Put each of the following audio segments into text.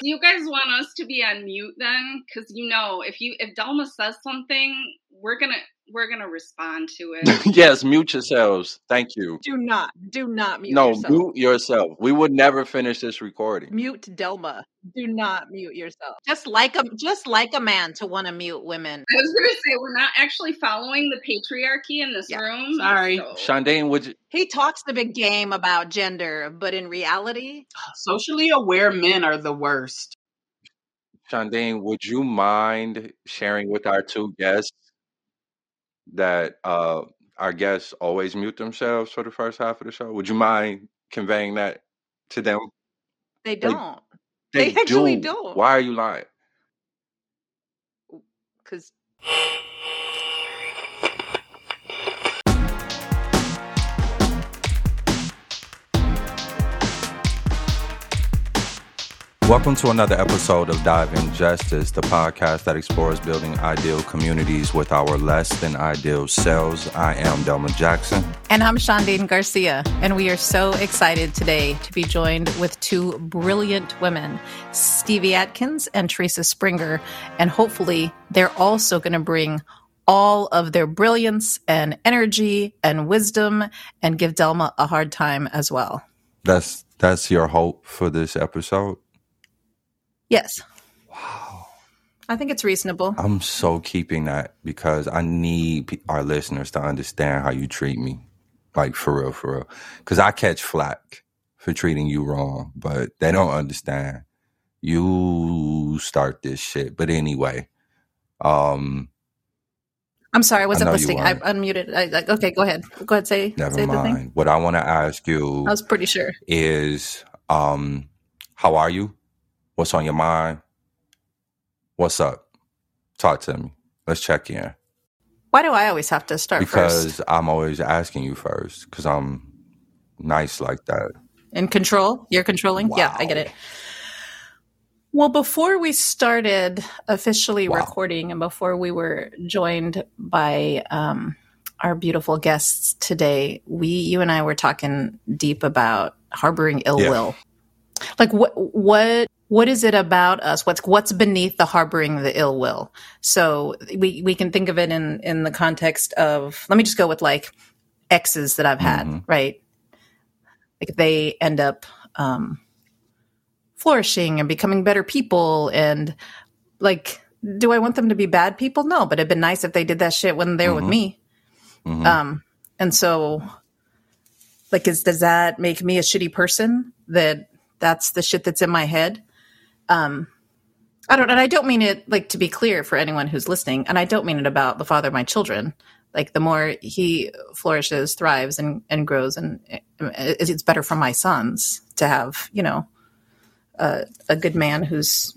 Do you guys want us to be on mute then? Because you know, if you if Delma says something, we're gonna we're gonna respond to it. yes, mute yourselves. Thank you. Do not, do not mute No, yourself. mute yourself. We would never finish this recording. Mute Delma. Do not mute yourself. Just like a just like a man to want to mute women. I was gonna say we're not actually following the patriarchy in this Yeah, room. sorry. so- Shondane, would you? He talks the big game about gender, but in reality, Socially aware men are the worst. Shondane, would you mind sharing with our two guests that uh, our guests always mute themselves for the first half of the show? Would you mind conveying that to them? they don't. They, They actually don't. Why are you lying? Because Welcome to another episode of Dive in Justice, the podcast that explores building ideal communities with our less than ideal selves. I am Delma Jackson. And I'm Shondine Garcia, and we are so excited today to be joined with two brilliant women, Stevie Atkins and Teresa Springer. And hopefully, they're also going to bring all of their brilliance and energy and wisdom and give Delma a hard time as well. That's that's your hope for this episode. Yes, Wow. I think it's reasonable. I'm so keeping that because I need our listeners to understand how you treat me. Like for real, for real. Because I catch flack for treating you wrong, but they don't understand. You start this shit. But anyway, um, I'm sorry, I wasn't you listening. I unmuted. I, I- okay, go ahead. Go ahead. Say, never say the thing. mind. What I want to ask you I was pretty sure. is, um, how are you? What's on your mind? What's up? Talk to me. Let's check in. Why do I always have to start because first? I'm always asking you first because I'm nice like that. In control? You're controlling? Yeah, I get it. Well, before we started officially Wow. recording and before we were joined by um, our beautiful guests today, we, you and I were talking deep about harboring ill Yeah. will. Like what, what, what is it about us? What's, what's beneath the harboring the ill will? So we, we can think of it in, in the context of, let me just go with like exes that I've had, Mhm. right? Like they end up, um, flourishing and becoming better people and like do i want them to be bad people no but it'd been nice if they did that shit when they were with me Mhm. um and so like is does that make me a shitty person that that's the shit that's in my head um i don't and i don't mean it like to be clear for anyone who's listening and i don't mean it about the father of my children like the more he flourishes thrives and and grows and it's better for my sons to have you know a, a good man who's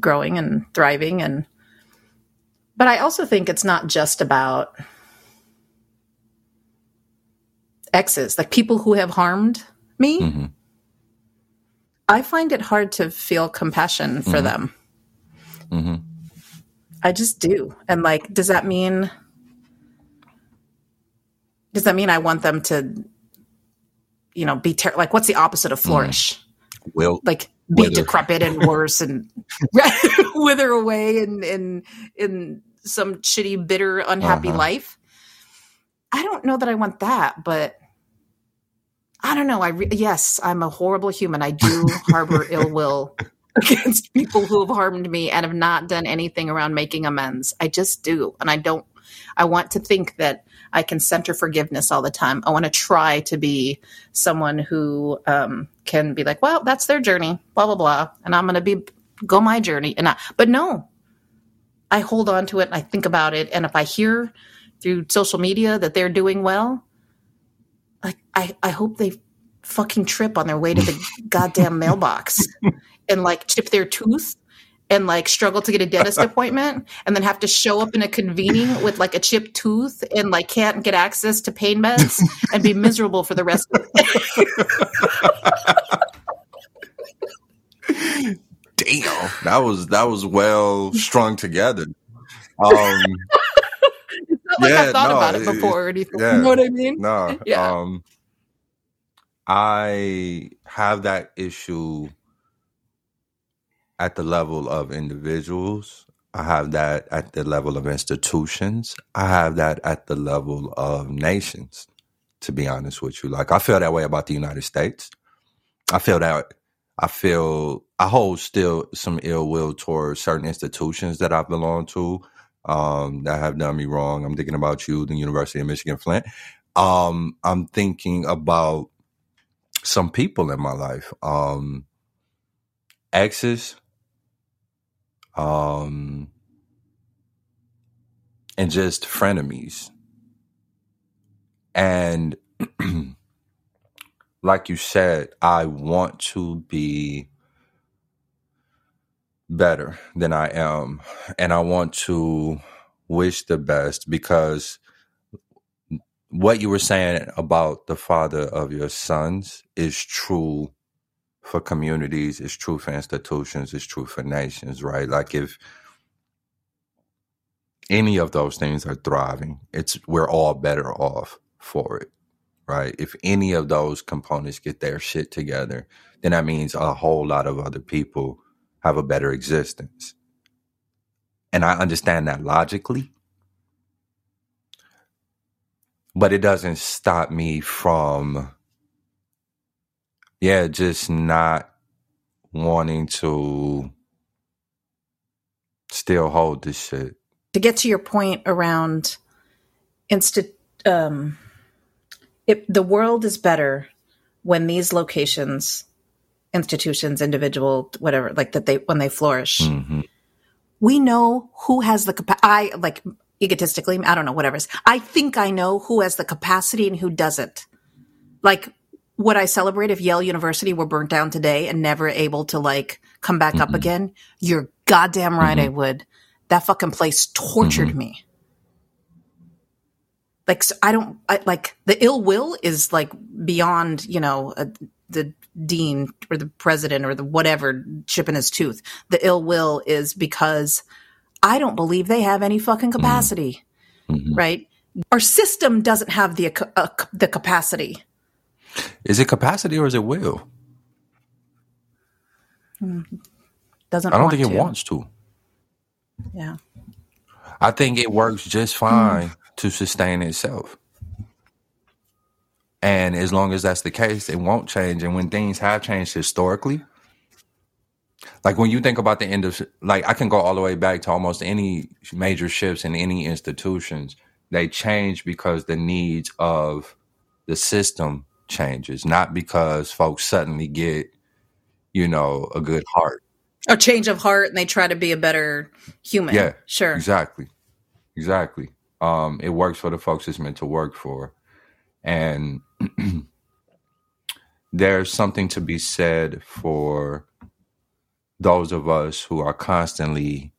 growing and thriving and but i also think it's not just about exes like people who have harmed me Mhm. I find it hard to feel compassion for Mhm. them Mhm. i just do and like does that mean does that mean i want them to you know be ter- like what's the opposite of flourish Will like be Wither. decrepit and worse and wither away in in in some shitty bitter unhappy Uh-huh. life i don't know that i want that but i don't know i re- yes i'm a horrible human i do harbor ill will against people who have harmed me and have not done anything around making amends i just do and i don't i want to think that i can center forgiveness all the time i want to try to be someone who um, can be like, well, that's their journey, blah blah blah, and I'm going to be go my journey. And I, but no, I hold on to it. And I think about it, and if I hear through social media that they're doing well, like I, I hope they fucking trip on their way to the goddamn mailbox and like chip their tooth and like struggle to get a dentist appointment and then have to show up in a convening with like a chipped tooth and like can't get access to pain meds and be miserable for the rest of the day. damn that was that was well strung together. Um, not like Yeah, I've thought no, about it it- before or anything. yeah. You know what I mean? no, Yeah. um, I have that issue at the level of individuals. I have that at the level of institutions. I have that at the level of nations, to be honest with you. Like, I feel that way about the United States. I feel that, I feel, I hold still some ill will towards certain institutions that I belong to um, that have done me wrong. I'm thinking about you, the University of Michigan Flint. Um, I'm thinking about some people in my life. Um, exes, um, and just frenemies. And like you said, I want to be better than I am. And I want to wish the best because what you were saying about the father of your sons is true for communities, it's true for institutions, it's true for nations, right? Like if any of those things are thriving, it's we're all better off for it, right? If any of those components get their shit together, then that means a whole lot of other people have a better existence. And I understand that logically, but it doesn't stop me from yeah, just not wanting to still hold this shit. To get to your point around insta um it, the world is better when these locations institutions individual whatever like that they when they flourish. Hmm we know who has the capa- i like egotistically i don't know whatever i think i know who has the capacity and who doesn't. Like would i celebrate if yale university were burnt down today and never able to like come back up hmm again? You're goddamn right i hmm would. That fucking place tortured hmm me. Like so i don't I, like the ill will is like beyond you know uh, the dean or the president or the whatever chipping his tooth. The ill will is because i don't believe they have any fucking hmm capacity hmm right? Our system doesn't have the uh, the capacity. Is it capacity or is it will? doesn't I don't think it to. wants to. yeah. I think it works just fine to sustain itself. And as long as that's the case, it won't change. And when things have changed historically, like when you think about the end of, like I can go all the way back to almost any major shifts in any institutions, they change because the needs of the system changes, not because folks suddenly get, you know, a good heart. a change of heart and they try to be a better human Yeah, sure exactly. Exactly. Um, it works for the folks it's meant to work for. And there's something to be said for those of us who are constantly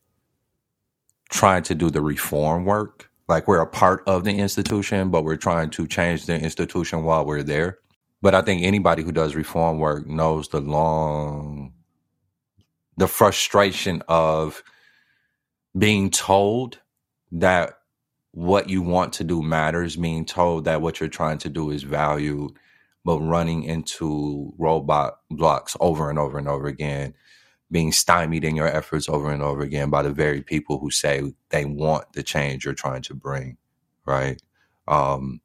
trying to do the reform work. Like we're a part of the institution, but we're trying to change the institution while we're there. But I think anybody who does reform work knows the long, the frustration of being told that what you want to do matters, being told that what you're trying to do is valued, but running into robot blocks over and over and over again, being stymied in your efforts over and over again by the very people who say they want the change you're trying to bring, right? Um,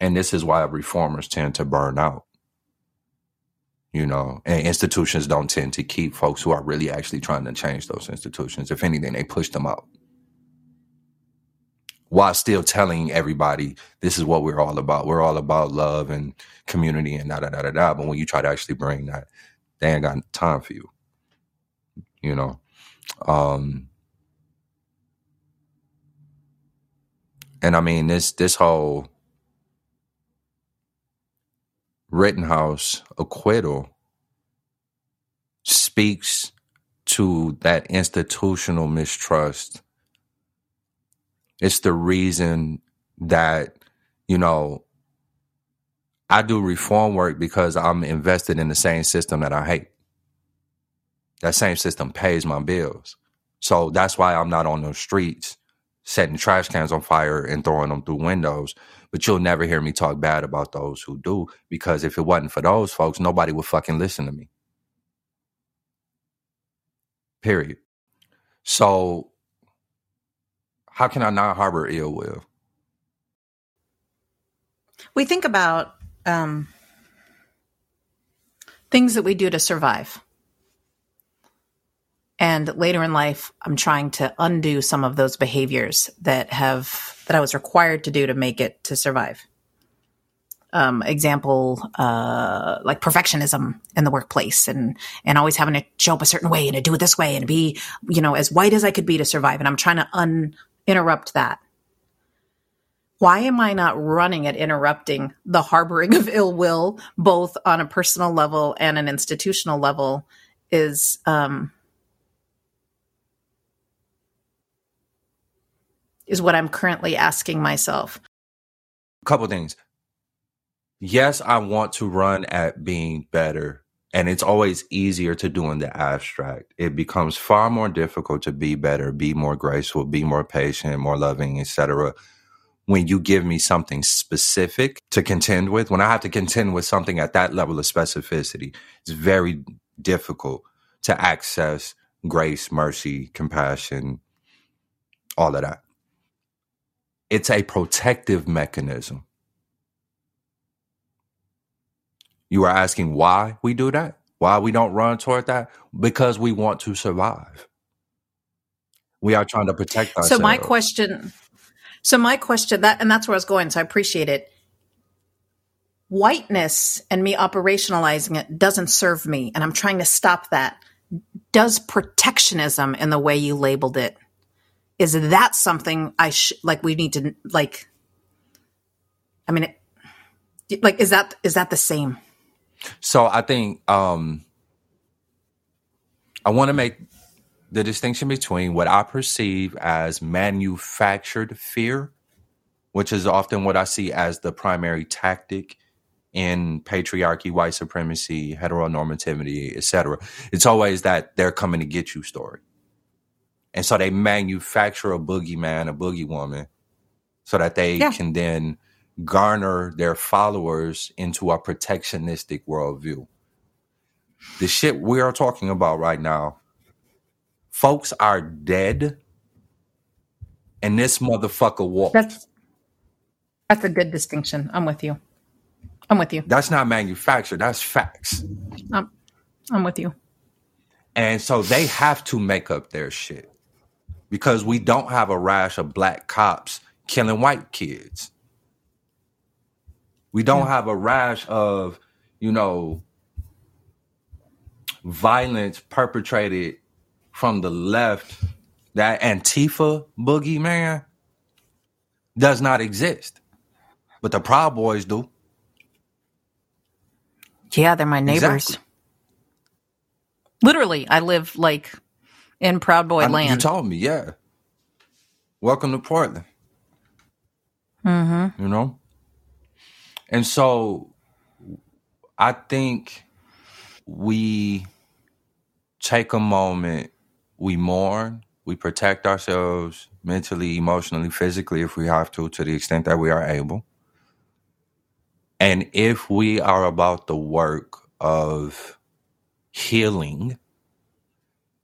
and this is why reformers tend to burn out, you know, and institutions don't tend to keep folks who are really actually trying to change those institutions. If anything, they push them out while still telling everybody this is what we're all about. We're all about love and community and da da da da da. But when you try to actually bring that, they ain't got time for you. You know. Um and I mean this this whole Rittenhouse acquittal speaks to that institutional mistrust it's the reason that you know I do reform work because I'm invested in the same system that I hate. That same system pays my bills. So that's why I'm not on those streets setting trash cans on fire and throwing them through windows. But you'll never hear me talk bad about those who do because if it wasn't for those folks, nobody would fucking listen to me. Period. So, how can I not harbor ill will? We think about um, things that we do to survive. And later in life, I'm trying to undo some of those behaviors that have that I was required to do to make it to survive. Um, example, uh, like perfectionism in the workplace and, and always having to show up a certain way and to do it this way and be, you know, as white as I could be to survive. And I'm trying to uninterrupt that. Why am I not running at interrupting the harboring of ill will, both on a personal level and an institutional level? Is, um, is what I'm currently asking myself. A couple things. Yes, I want to run at being better. And it's always easier to do in the abstract. It becomes far more difficult to be better, be more graceful, be more patient, more loving, etc. When you give me something specific to contend with, when I have to contend with something at that level of specificity, it's very difficult to access grace, mercy, compassion, all of that it's a protective mechanism. You are asking why we do that? Why we don't run toward that? Because we want to survive. We are trying to protect ourselves. So my question so my question that and that's where I was going, so I appreciate it. Whiteness and me operationalizing it doesn't serve me, and I'm trying to stop that. Does protectionism in the way you labeled it is that something I sh- like we need to like I mean it, like is that is that the same? So I think um I want to make the distinction between what I perceive as manufactured fear, which is often what I see as the primary tactic in patriarchy, white supremacy, heteronormativity, etc. It's always that they're coming to get you story. And so they manufacture a boogeyman, a boogie woman, so that they yeah. can then garner their followers into a protectionistic worldview. The shit we are talking about right now, folks are dead, and this motherfucker walked. That's that's a good distinction. I'm with you. I'm with you. That's not manufactured. That's facts. I'm, I'm with you. And so they have to make up their shit because we don't have a rash of black cops killing white kids. We don't have a rash of, you know, violence perpetrated from the left. That Antifa boogeyman does not exist. But the Proud Boys do. Yeah, they're my neighbors. Exactly. Literally, I live like in Proud Boy I, land. You told me, yeah. Welcome to Portland. Mm-hmm. You know? And so I think we take a moment, we mourn, we protect ourselves mentally, emotionally, physically, if we have to, to the extent that we are able. And if we are about the work of healing,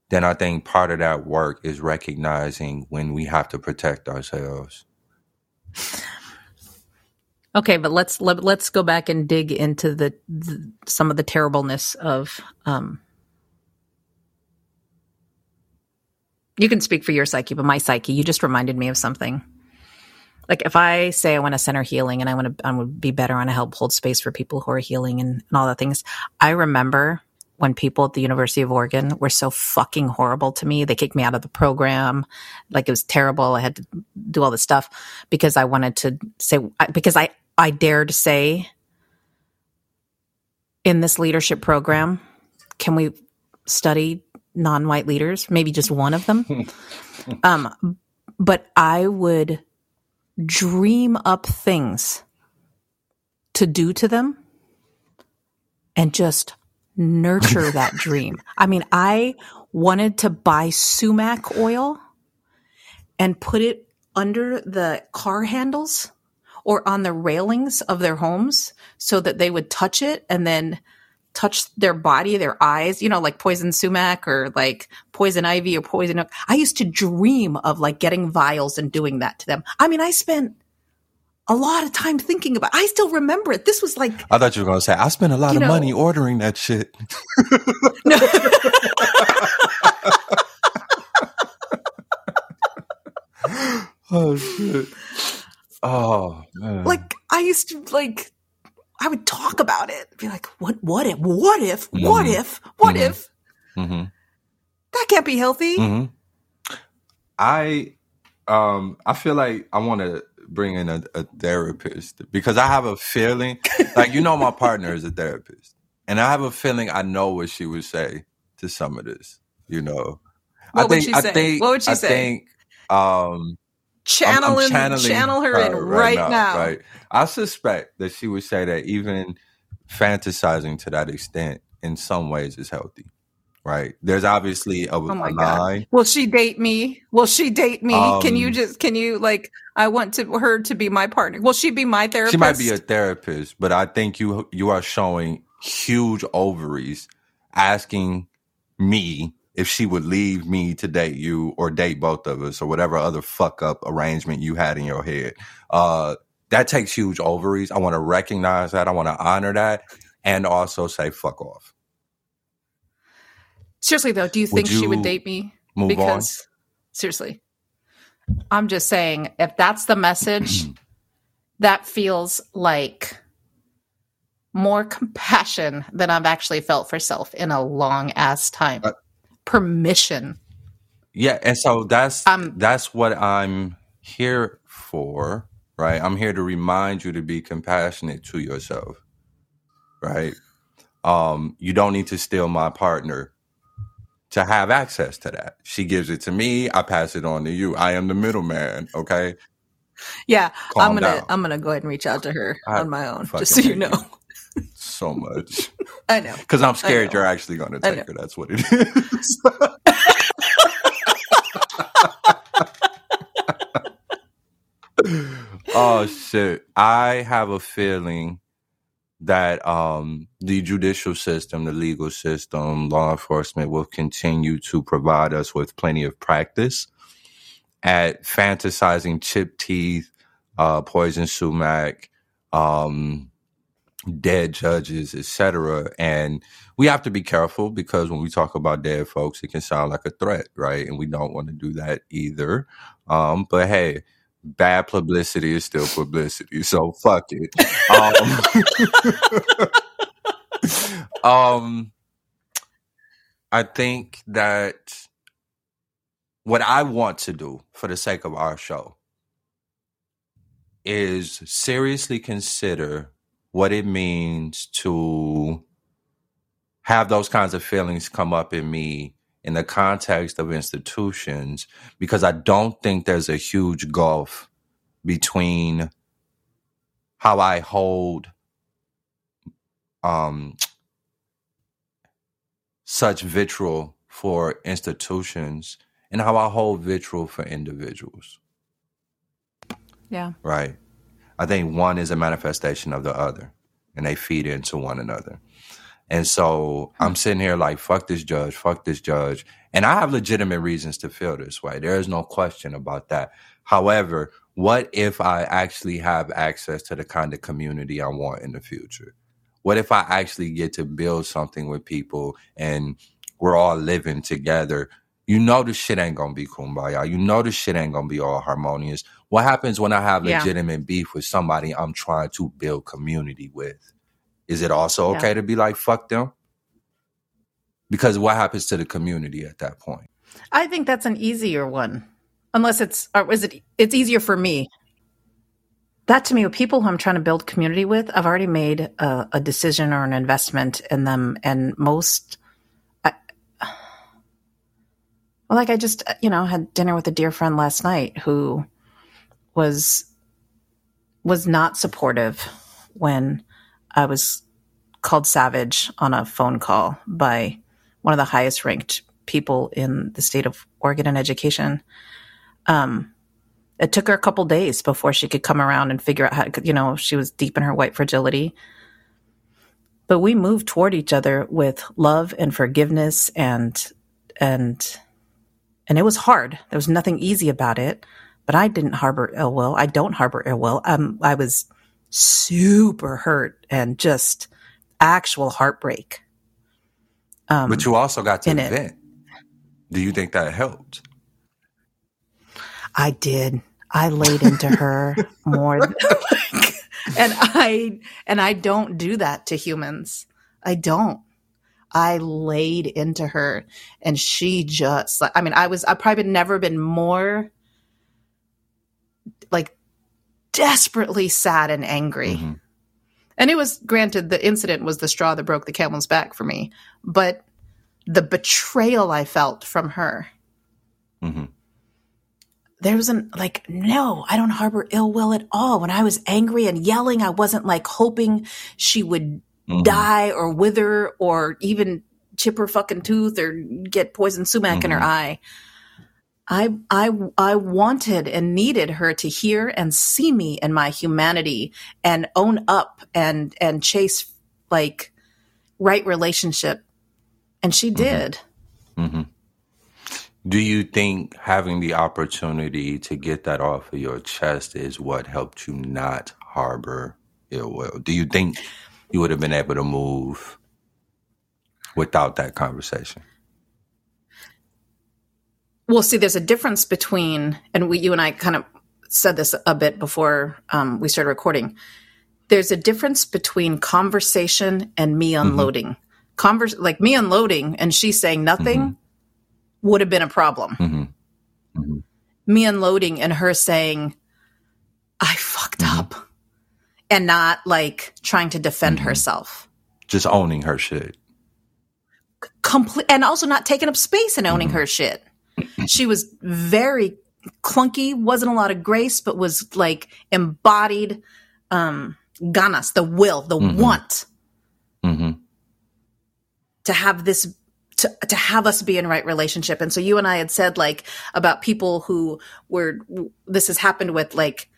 then I think part of that work is recognizing when we have to protect ourselves. Okay, but let's let, us let us go back and dig into the, the some of the terribleness of um You can speak for your psyche, but my psyche, you just reminded me of something. Like if I say I want to center healing and I want to I to be better on and help hold space for people who are healing and, and all that things, I remember when people at the University of Oregon were so fucking horrible to me. They kicked me out of the program. Like it was terrible. I had to do all this stuff because I wanted to say, because I, I dared to say in this leadership program, can we study non white leaders? Maybe just one of them. um, but I would dream up things to do to them and just nurture that dream. I mean, I wanted to buy sumac oil and put it under the car handles or on the railings of their homes so that they would touch it and then touch their body, their eyes, you know, like poison sumac or like poison ivy or poison oak. I used to dream of like getting vials and doing that to them. I mean, I spent a lot of time thinking about. I still remember it. This was like I thought you were going to say I spent a lot of know- money ordering that shit. no. oh shit. Oh man. like I used to like I would talk about it. Be like, what what if what if what Mhm. if what Mhm. if hmm that can't be healthy? hmm I um I feel like I want to bring in a, a therapist because I have a feeling like you know my partner is a therapist and I have a feeling I know what she would say to some of this. You know, I What would think she I say? think What would she I say? think um Channel in, channel her in right, now. Right. I suspect that she would say that even fantasizing to that extent in some ways is healthy. Right. There's obviously a, Oh a line. Will she date me? Will she date me? can you Um, just can you like I want to her to be my partner. Will she be my therapist? She might be a therapist, but I think you you are showing huge ovaries asking me if she would leave me to date you or date both of us or whatever other fuck up arrangement you had in your head. Uh that takes huge ovaries. I want to recognize that. I want to honor that and also say fuck off. Seriously though, do you Would think she would date me? Because seriously. I'm just saying if that's the message, that feels like more compassion than I've actually felt for self in a long ass time. Uh, Permission. Yeah, and so that's Um, that's what I'm here for, right? I'm here to remind you to be compassionate to yourself, right? Um, you don't need to steal my partner to have access to that. She gives it to me, I pass it on to you. I am the middleman, okay? Yeah, Calm I'm gonna down. I'm gonna go ahead and reach out to her I on my own, just so you know. So much. I know. Because I'm scared you're actually going to take her. That's what it is. oh shit! I have a feeling that um, the judicial system, the legal system, law enforcement will continue to provide us with plenty of practice at fantasizing chip teeth, uh, poison sumac, um, dead judges, etc. And we have to be careful because when we talk about dead folks, it can sound like a threat, right? And we don't want to do that either. Um, but hey, bad publicity is still publicity, so fuck it. Um, um, I think that what I want to do for the sake of our show is seriously consider what it means to have those kinds of feelings come up in me in the context of institutions because I don't think there's a huge gulf between how I hold um, such vitriol for institutions and how I hold vitriol for individuals Yeah. right? I think one is a manifestation of the other, and they feed into one another. And so I'm sitting here like, fuck this judge, fuck this judge. And I have legitimate reasons to feel this way. There is no question about that. However, what if I actually have access to the kind of community I want in the future? What if I actually get to build something with people and we're all living together? You know the shit ain't gonna be kumbaya. You know the shit ain't gonna be all harmonious. What happens when I have Yeah. legitimate beef with somebody I'm trying to build community with? Is it also Yeah. okay to be like fuck them? Because what happens to the community at that point? I think that's an easier one. Unless it's or is it it's easier for me. That to me, with people who I'm trying to build community with, I've already made a, a decision or an investment in them, and most, I, well, like I just you know had dinner with a dear friend last night who was was not supportive when I was called savage on a phone call by one of the highest ranked people in the state of Oregon in education. Um, it took her a couple days before she could come around and figure out how, you know, she was deep in her white fragility. but we moved toward each other with love and forgiveness and and and it was hard. There was nothing easy about it, but I didn't harbor ill will. I don't harbor ill will. Um, I was super hurt and just actual heartbreak. Um, but you also got to vent. Do you think that helped? I did. I laid into her more, than, like, and I and I don't do that to humans. I don't. I laid into her, and she just. I mean, I was. I probably never been more like desperately sad and angry. Mm-hmm. And it was granted the incident was the straw that broke the camel's back for me, but the betrayal I felt from her. Mm-hmm. There was an like, no, I don't harbor ill will at all. When I was angry and yelling, I wasn't like hoping she would mm-hmm. die or wither or even chip her fucking tooth or get poison sumac in her mm-hmm. eye. I I I wanted and needed her to hear and see me in my humanity and own up and and chase like right relationship and she mm-hmm. did. Mm-hmm. Do you think having the opportunity to get that off of your chest is what helped you not harbor ill will? Do you think you would have been able to move without that conversation? Well, see, there's a difference between, and we, you and I kind of said this a bit before um, we started recording. There's a difference between conversation and me mm-hmm. unloading. Mm-hmm. Converse, like me unloading and she saying nothing mm-hmm. would have been a problem. Mm-hmm. mm-hmm. Me unloading and her saying, I fucked mm-hmm. up and not like trying to defend herself. Just owning her shit. Complete, and also not taking up space and owning her shit she was very clunky, wasn't a lot of grace, but was like embodied um ganas, the will, the mm-hmm. want mm-hmm. to have this to, to have us be in right relationship. And so you and I had said like about people who were this has happened with like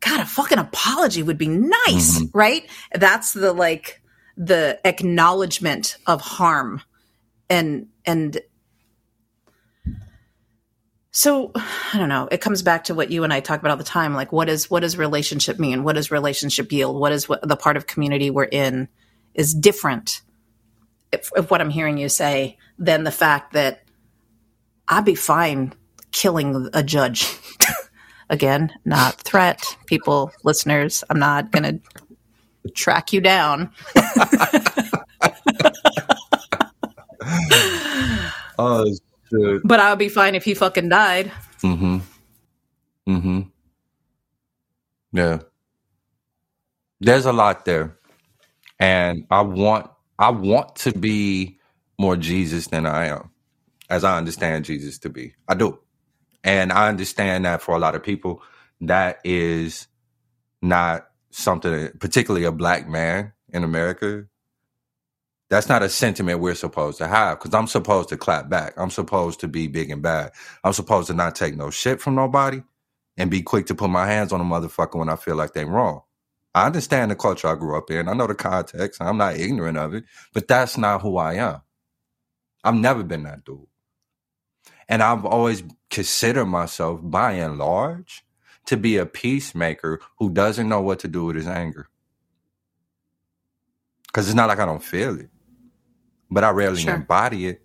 God, a fucking apology would be nice, mm-hmm. right? That's the like the acknowledgement of harm and and so I don't know. It comes back to what you and I talk about all the time. Like, what is what does relationship mean? What does relationship yield? What is what the part of community we're in is different. If, if what I'm hearing you say than the fact that I'd be fine killing a judge. Again, not threat. People, listeners, I'm not to track you down. oh, but I would be fine if he fucking died. Mm-hmm. Mm-hmm. Yeah. There's a lot there. And I want I want to be more Jesus than I am, as I understand Jesus to be. I do. And I understand that for a lot of people, that is not something, particularly a black man in America, that's not a sentiment we're supposed to have because I'm supposed to clap back. I'm supposed to be big and bad. I'm supposed to not take no shit from nobody and be quick to put my hands on a motherfucker when I feel like they're wrong. I understand the culture I grew up in. I know the context. I'm not ignorant of it, but that's not who I am. I've never been that dude. And I've always considered myself, by and large, to be a peacemaker who doesn't know what to do with his anger. Because it's not like I don't feel it but I rarely sure. embody it.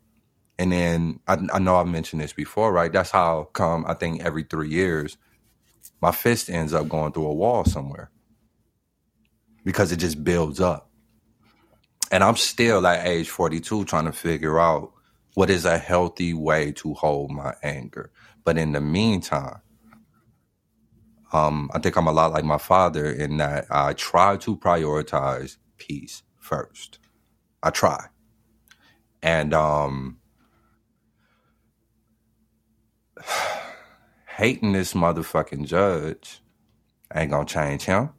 And then I, I know I've mentioned this before, right? That's how come I think every three years my fist ends up going through a wall somewhere because it just builds up. And I'm still at age 42 trying to figure out what is a healthy way to hold my anger. But in the meantime, um, I think I'm a lot like my father in that I try to prioritize peace first. I try. And um hating this motherfucking judge ain't gonna change him,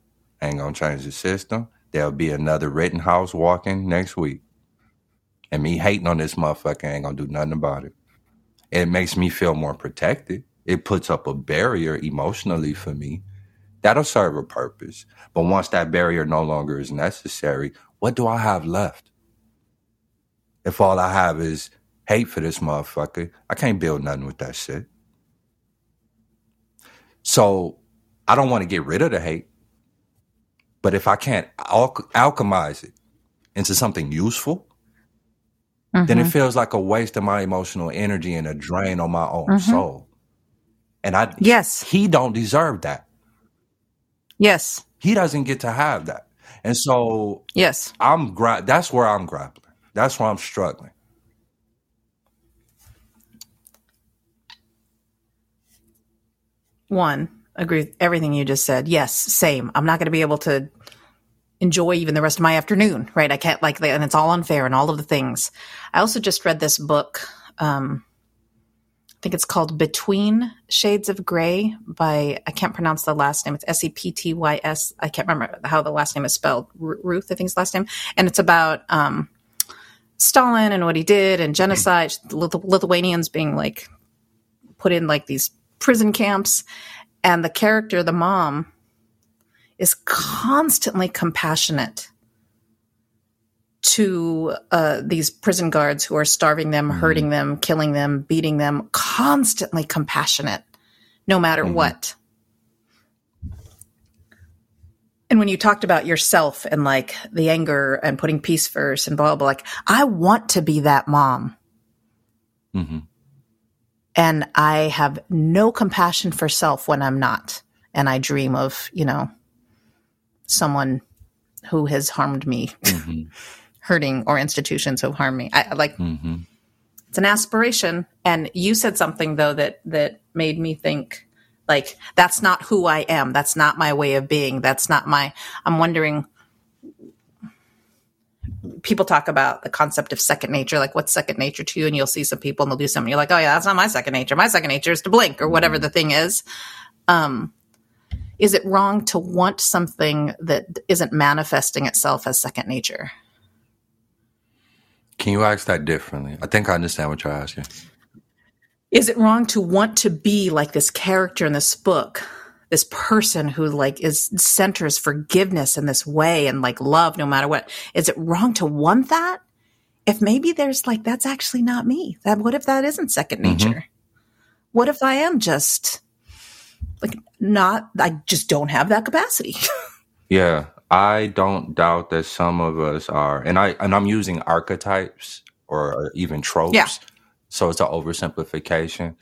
ain't gonna change the system. There'll be another Rittenhouse walking next week. And me hating on this motherfucker ain't gonna do nothing about it. It makes me feel more protected. It puts up a barrier emotionally for me. That'll serve a purpose. But once that barrier no longer is necessary, what do I have left? If all I have is hate for this motherfucker, I can't build nothing with that shit. So I don't want to get rid of the hate. But if I can't al- alchemize it into something useful, mm-hmm. then it mm-hmm. feels like a waste of my emotional energy and a drain on my own mm-hmm. soul. And I yes, he don't deserve that. Yes, he doesn't get to have that. And so yes, I'm gra- that's where I'm grappling. That's why I'm struggling. One, agree with everything you just said. Yes, same. I'm not going to be able to enjoy even the rest of my afternoon, right? I can't like, and it's all unfair and all of the things. I also just read this book. Um, I think it's called Between Shades of Gray by, I can't pronounce the last name. It's S E P T Y S. I can't remember how the last name is spelled. R- Ruth, I think is last name. And it's about, um, Stalin and what he did and genocide, Lithu- Lithuanians being like put in like these prison camps. And the character, the mom, is constantly compassionate to uh, these prison guards who are starving them, mm-hmm. hurting them, killing them, beating them, constantly compassionate, no matter mm-hmm. what. And when you talked about yourself and like the anger and putting peace first and blah, blah, blah like, I want to be that mom. Mm-hmm. And I have no compassion for self when I'm not. And I dream of, you know, someone who has harmed me, mm-hmm. hurting, or institutions who have harmed me. I like mm-hmm. it's an aspiration. And you said something though that that made me think like that's not who I am. That's not my way of being. That's not my I'm wondering people talk about the concept of second nature, like what's second nature to you, and you'll see some people and they'll do something. You're like, oh yeah, that's not my second nature. My second nature is to blink or whatever mm-hmm. the thing is. Um, is it wrong to want something that isn't manifesting itself as second nature? Can you ask that differently? I think I understand what you're asking. Is it wrong to want to be like this character in this book, this person who like is centers forgiveness in this way and like love no matter what? Is it wrong to want that? If maybe there's like that's actually not me. That what if that isn't second mm-hmm. nature? Mm-hmm. What if I am just like not I just don't have that capacity. yeah, I don't doubt that some of us are, and I and I'm using archetypes or even tropes. Yeah. So it's an oversimplification.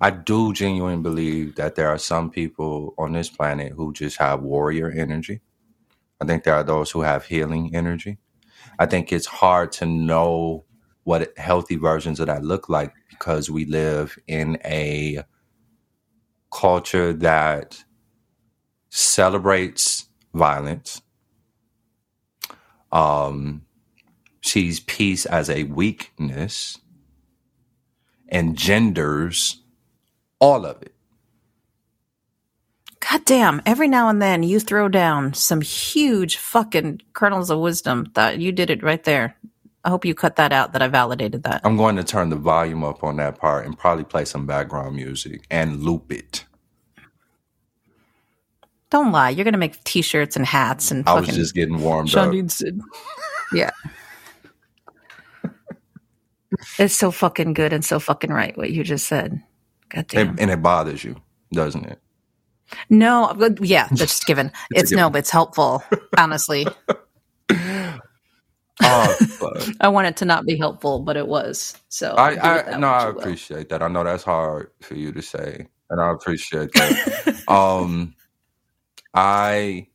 I do genuinely believe that there are some people on this planet who just have warrior energy. I think there are those who have healing energy. I think it's hard to know what healthy versions of that look like because we live in a culture that celebrates violence, um, sees peace as a weakness, and genders all of it. God damn, every now and then you throw down some huge fucking kernels of wisdom that you did it right there. I hope you cut that out that I validated that. I'm going to turn the volume up on that part and probably play some background music and loop it. Don't lie. You're going to make t-shirts and hats and I was just getting warmed Sean up. Yeah. It's so fucking good and so fucking right what you just said. God damn. And, and it bothers you, doesn't it? No, yeah, that's just given. it's, it's no, but it's helpful, honestly. Oh, I want it to not be helpful, but it was. So I, I no, I appreciate that. I know that's hard for you to say, and I appreciate that. um, I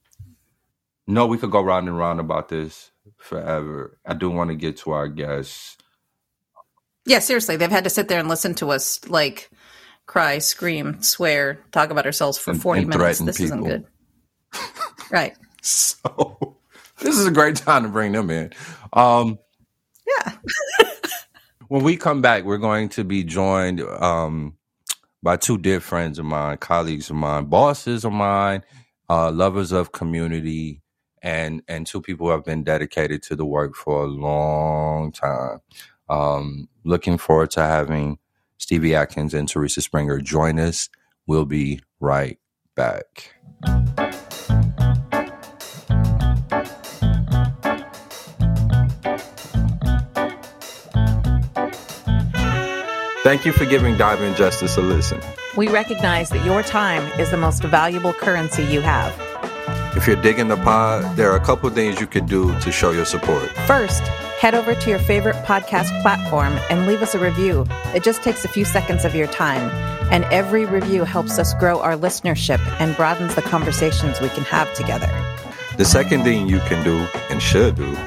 know we could go round and round about this forever. I do want to get to our guests. Yeah, seriously, they've had to sit there and listen to us like cry, scream, swear, talk about ourselves for and, 40 and minutes. This people. isn't good. right. So this is a great time to bring them in. Um, yeah. when we come back, we're going to be joined um, by two dear friends of mine, colleagues of mine, bosses of mine, uh, lovers of community, and and two people who have been dedicated to the work for a long time. Um, looking forward to having Stevie Atkins and Teresa Springer join us. We'll be right back. Thank you for giving Diving Justice a listen. We recognize that your time is the most valuable currency you have. If you're digging the pod, there are a couple things you could do to show your support. First, head over to your favorite podcast platform and leave us a review. It just takes a few seconds of your time, and every review helps us grow our listenership and broadens the conversations we can have together. The second thing you can do and should do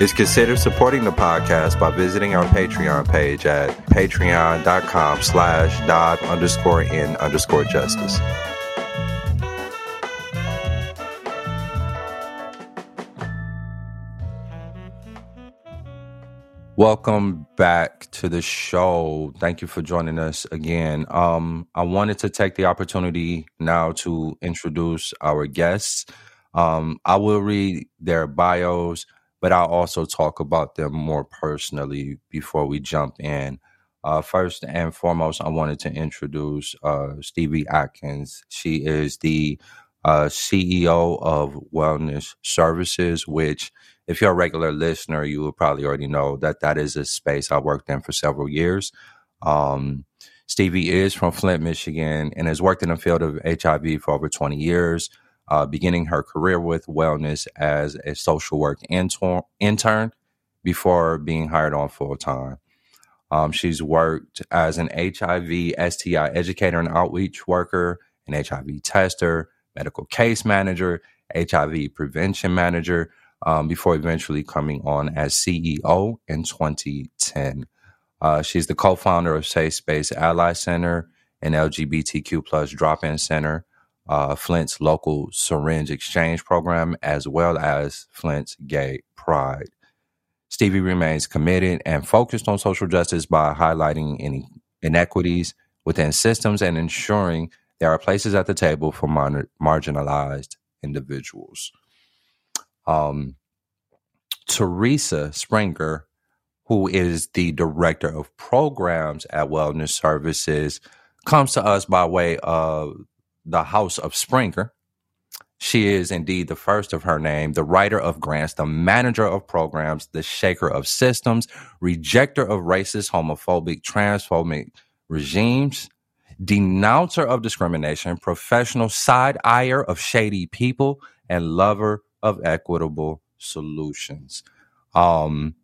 is consider supporting the podcast by visiting our Patreon page at patreon.com slash dot underscore in underscore justice. Welcome back to the show. Thank you for joining us again. Um, I wanted to take the opportunity now to introduce our guests. Um, I will read their bios, but I'll also talk about them more personally before we jump in. Uh, first and foremost, I wanted to introduce uh, Stevie Atkins. She is the uh, CEO of Wellness Services, which if you're a regular listener, you will probably already know that that is a space I worked in for several years. Um, Stevie is from Flint, Michigan, and has worked in the field of HIV for over 20 years, uh, beginning her career with wellness as a social work intern, intern before being hired on full time. Um, she's worked as an HIV, STI educator and outreach worker, an HIV tester, medical case manager, HIV prevention manager, um, before eventually coming on as CEO in 2010. Uh, she's the co-founder of Safe Space Ally Center and LGBTQ plus drop-in center, uh, Flint's local syringe exchange program, as well as Flint's Gay Pride. Stevie remains committed and focused on social justice by highlighting any inequities within systems and ensuring there are places at the table for mar- marginalized individuals. Um, Teresa Springer, who is the director of programs at Wellness Services, comes to us by way of the House of Springer. She is indeed the first of her name, the writer of grants, the manager of programs, the shaker of systems, rejecter of racist, homophobic, transphobic regimes, denouncer of discrimination, professional side eyer of shady people, and lover of equitable solutions. Um,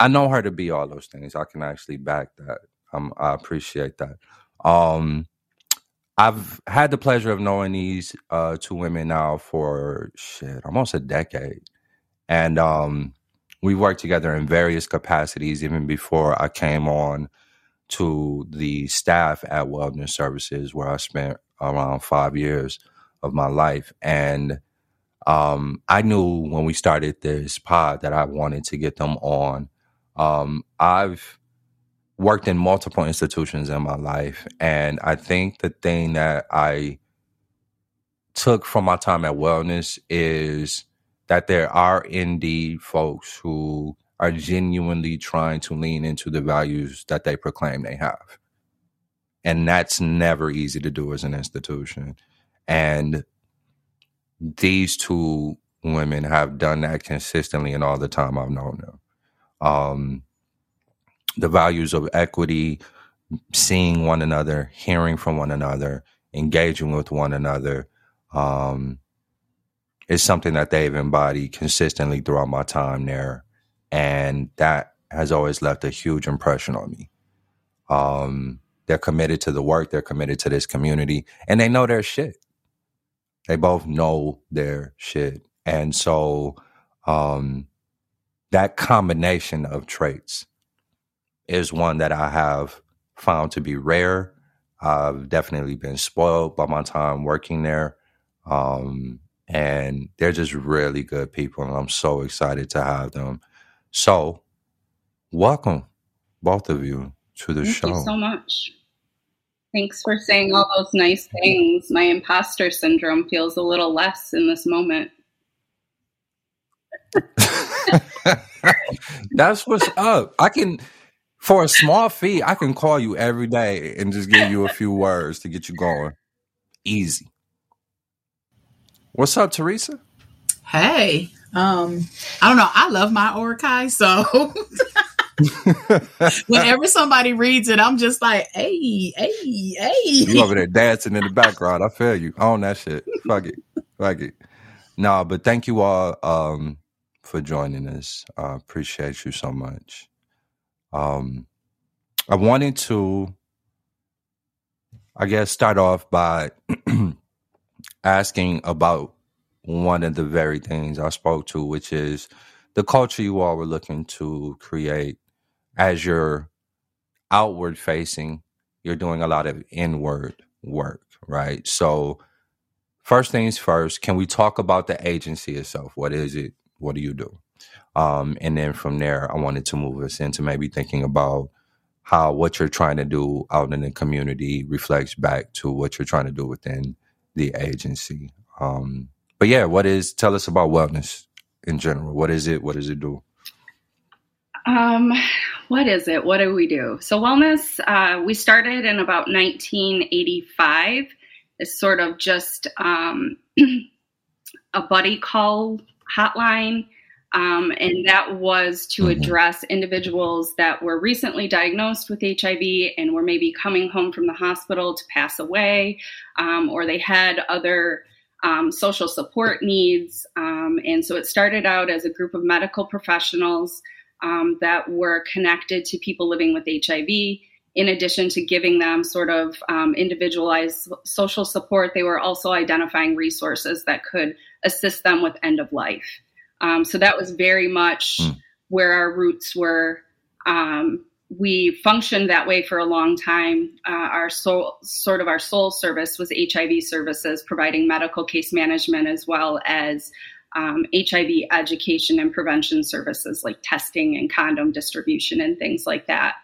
I know her to be all those things. I can actually back that. Um, I appreciate that. Um, I've had the pleasure of knowing these uh, two women now for shit almost a decade, and um, we worked together in various capacities even before I came on to the staff at Wellness Services, where I spent around five years of my life, and um, I knew when we started this pod that I wanted to get them on. Um, I've worked in multiple institutions in my life, and I think the thing that I took from my time at Wellness is that there are indeed folks who are genuinely trying to lean into the values that they proclaim they have. And that's never easy to do as an institution. And these two women have done that consistently and all the time I've known them. Um, the values of equity, seeing one another, hearing from one another, engaging with one another, um, is something that they've embodied consistently throughout my time there. And that has always left a huge impression on me. Um, they're committed to the work, they're committed to this community, and they know their shit. They both know their shit. And so um, that combination of traits is one that I have found to be rare. I've definitely been spoiled by my time working there. Um, and they're just really good people. And I'm so excited to have them. So, welcome, both of you, to the Thank show. Thank you so much. Thanks for saying all those nice things. My imposter syndrome feels a little less in this moment. That's what's up. I can, for a small fee, I can call you every day and just give you a few words to get you going. Easy. What's up, Teresa? Hey, um, I don't know. I love my oriki, so Whenever somebody reads it, I'm just like, hey, hey, hey. You over there dancing in the background. I feel you. On that shit. Fuck it. Fuck it. No, but thank you all um, for joining us. I appreciate you so much. Um, I wanted to, I guess, start off by asking about one of the very things I spoke to, which is the culture you all were looking to create as you're outward facing, you're doing a lot of inward work, right? So, first things first, can we talk about the agency itself? What is it? What do you do? Um, and then from there, I wanted to move us into maybe thinking about how what you're trying to do out in the community reflects back to what you're trying to do within the agency. Um, but yeah, what is, tell us about wellness in general. What is it? What does it do? Um, what is it? What do we do? So, wellness, uh, we started in about 1985. It's sort of just um, a buddy call hotline. Um, and that was to Mhm. address individuals that were recently diagnosed with HIV and were maybe coming home from the hospital to pass away, um, or they had other um, social support needs. Um, and so it started out as a group of medical professionals um, that were connected to people living with HIV. In addition to giving them sort of um, individualized social support, they were also identifying resources that could assist them with end of life. Um, so that was very much Mm. where our roots were. Um, we functioned that way for a long time. Uh, our soul, sort of our sole service was HIV services, providing medical case management as well as um, HIV education and prevention services like testing and condom distribution and things like that.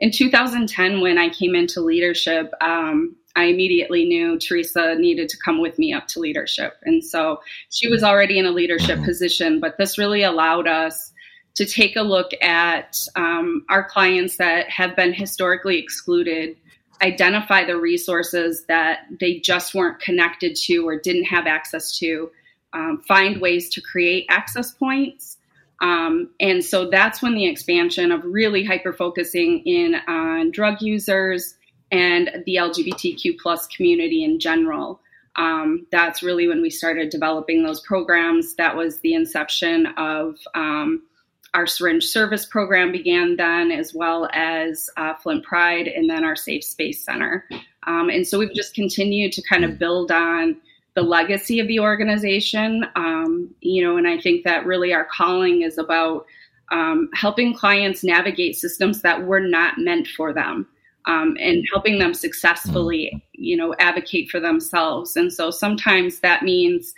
In 2010, when I came into leadership, um, I immediately knew Teresa needed to come with me up to leadership. And so she was already in a leadership position, but this really allowed us to take a look at um, our clients that have been historically excluded, identify the resources that they just weren't connected to or didn't have access to, um, find ways to create access points. Um, and so that's when the expansion of really hyper focusing in on drug users and the LGBTQ plus community in general. Um, that's really when we started developing those programs. That was the inception of um, our syringe service program began then, as well as uh, Flint Pride, and then our Safe Space Center. Um, and so we've just continued to kind of build on the legacy of the organization. Um, you know, and I think that really our calling is about um, helping clients navigate systems that were not meant for them. Um, and helping them successfully, you know, advocate for themselves. And so sometimes that means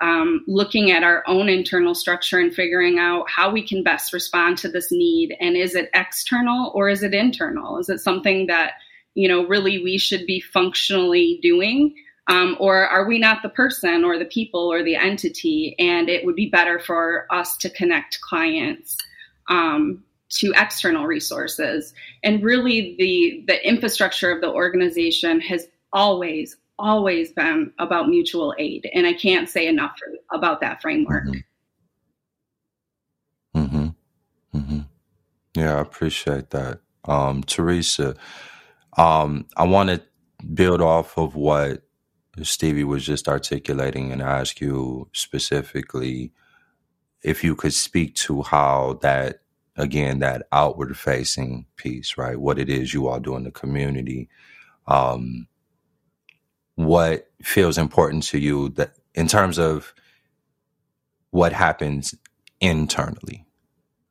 um, looking at our own internal structure and figuring out how we can best respond to this need. And is it external or is it internal? Is it something that, you know, really we should be functionally doing? Um, or are we not the person or the people or the entity? And it would be better for us to connect clients um, to external resources. And really, the the infrastructure of the organization has always always been about mutual aid, and I can't say enough for, about that framework. Mm-hmm. Mm-hmm. Yeah, I appreciate that. Um, Teresa, um, I want to build off of what Stevie was just articulating and ask you specifically if you could speak to how that, again, that outward facing piece, right? What it is you all do in the community. Um, what feels important to you that in terms of what happens internally,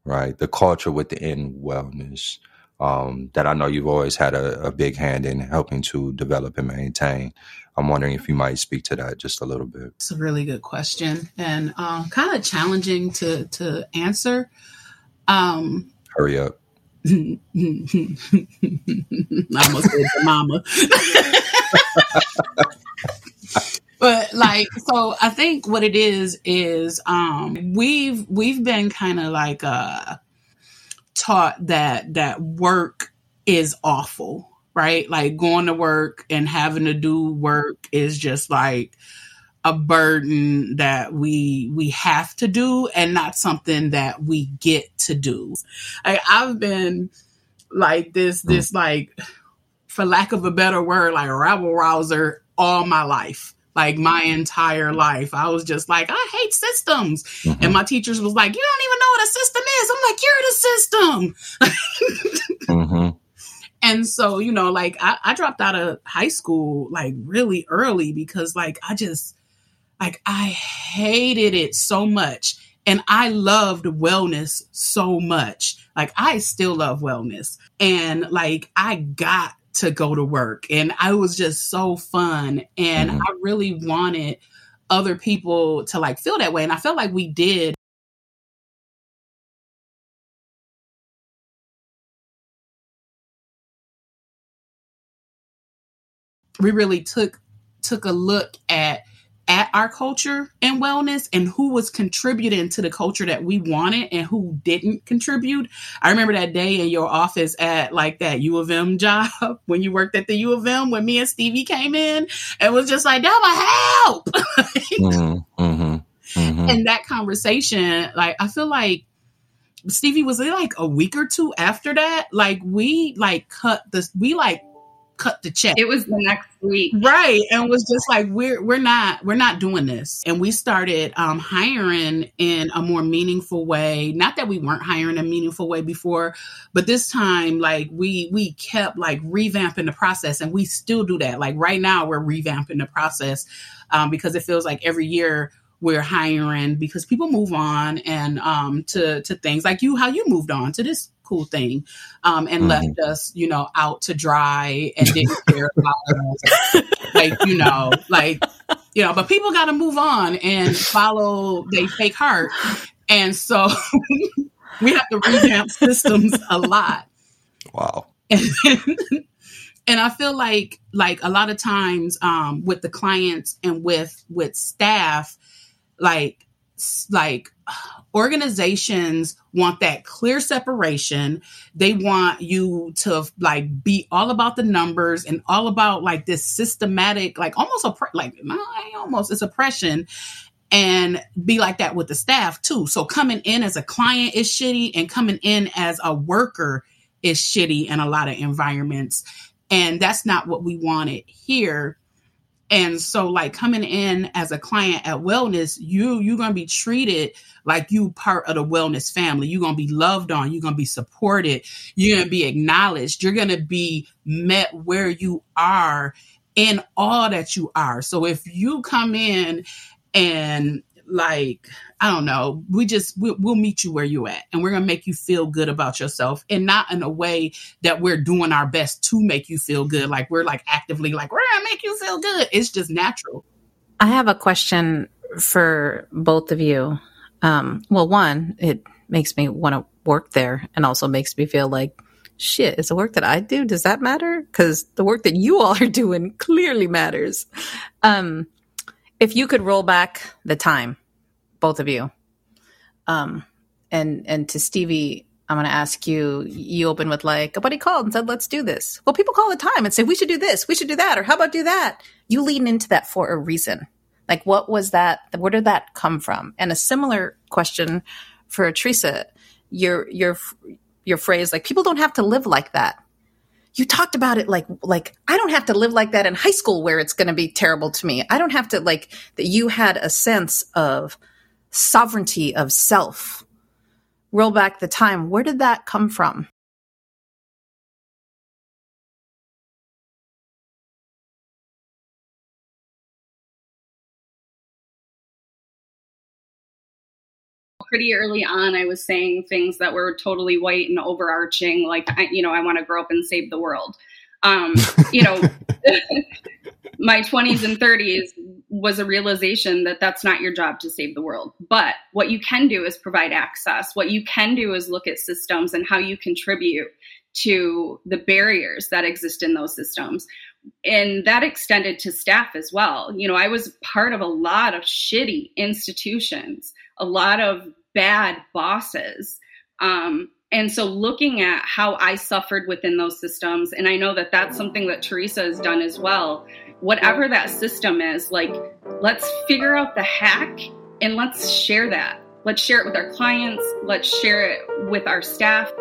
right? The culture within wellness um, that I know you've always had a, a big hand in helping to develop and maintain. I'm wondering if you might speak to that just a little bit. It's a really good question and um, kind of challenging to to answer. Um, Hurry up. I almost said mama. but like so I think what it is is um we've we've been kind of like uh taught that that work is awful, right? Like going to work and having to do work is just like a burden that we we have to do and not something that we get to do. Like I've been like this this like for lack of a better word like rabble rouser all my life. Like my entire life. I was just like, I hate systems. Mhm. And my teachers was like, You don't even know what a system is. I'm like, You're the system. Mhm. And so, you know, like I, I dropped out of high school like really early because like I just like I hated it so much. And I loved wellness so much. Like I still love wellness. And like I got to go to work and I was just so fun. And Mhm. I really wanted other people to like feel that way. And I felt like we did we really took took a look at at our culture and wellness and who was contributing to the culture that we wanted and who didn't contribute. I remember that day in your office at like that U of M job when you worked at the U of M when me and Stevie came in and was just like, that would help. Mhm. Mhm. Mhm. and that conversation, like I feel like Stevie was it like a week or two after that, like we like cut this we like cut the check. It was the next week. right and was just like we're we're not we're not doing this and we started um hiring in a more meaningful way not that we weren't hiring a meaningful way before but this time like we we kept like revamping the process and we still do that like right now we're revamping the process um because it feels like every year we're hiring because people move on and um to to things like you how you moved on to this cool thing um and Mhm. left us you know out to dry and didn't care about us like you know like you know but people got to move on and follow their fake heart and so we have to revamp systems a lot Wow. and, and i feel like like a lot of times um with the clients and with with staff like like organizations want that clear separation. They want you to like be all about the numbers and all about like this systematic like almost a like almost it's oppression. And be like that with the staff too. So coming in as a client is shitty and coming in as a worker is shitty in a lot of environments. And that's not what we wanted here and so like coming in as a client at wellness you you're to be treated like you part of the wellness family. You're to be loved on. You're to be supported. You're to be acknowledged. You're to be met where you are in all that you are. So if you come in and like i don't know we just we, we'll meet you where you at and we're to make you feel good about yourself and not in a way that we're doing our best to make you feel good like we're like actively like we're to make you feel good it's just natural I have a question for both of you. Um, well, one, it makes me want to work there and also makes me feel like, shit, is the work that I do, does that matter? Because the work that you all are doing clearly matters. Um, if you could roll back the time, both of you, um, and and to Stevie, I'm going to ask you. You open with like a buddy called and said, "Let's do this." Well, people call the time and say, "We should do this. We should do that," or "How about do that?" You lean into that for a reason. Like, what was that? Where did that come from? And a similar question for Teresa. Your your your phrase like people don't have to live like that. You talked about it like like I don't have to live like that in high school where it's going to be terrible to me. I don't have to like that. You had a sense of sovereignty of self. Roll back the time. Where did that come from? Pretty early on i was saying things that were totally white and overarching like I, you know i want to grow up and save the world. Um, you know my 20s and 30s was a realization that that's not your job to save the world. But what you can do is provide access. What you can do is look at systems and how you contribute to the barriers that exist in those systems. And that extended to staff as well. You know i was part of a lot of shitty institutions a lot of bad bosses. Um, and so looking at how I suffered within those systems, and I know that that's something that Teresa has done as well, whatever that system is, like let's figure out the hack and let's share that. Let's share it with our clients, let's share it with our staff.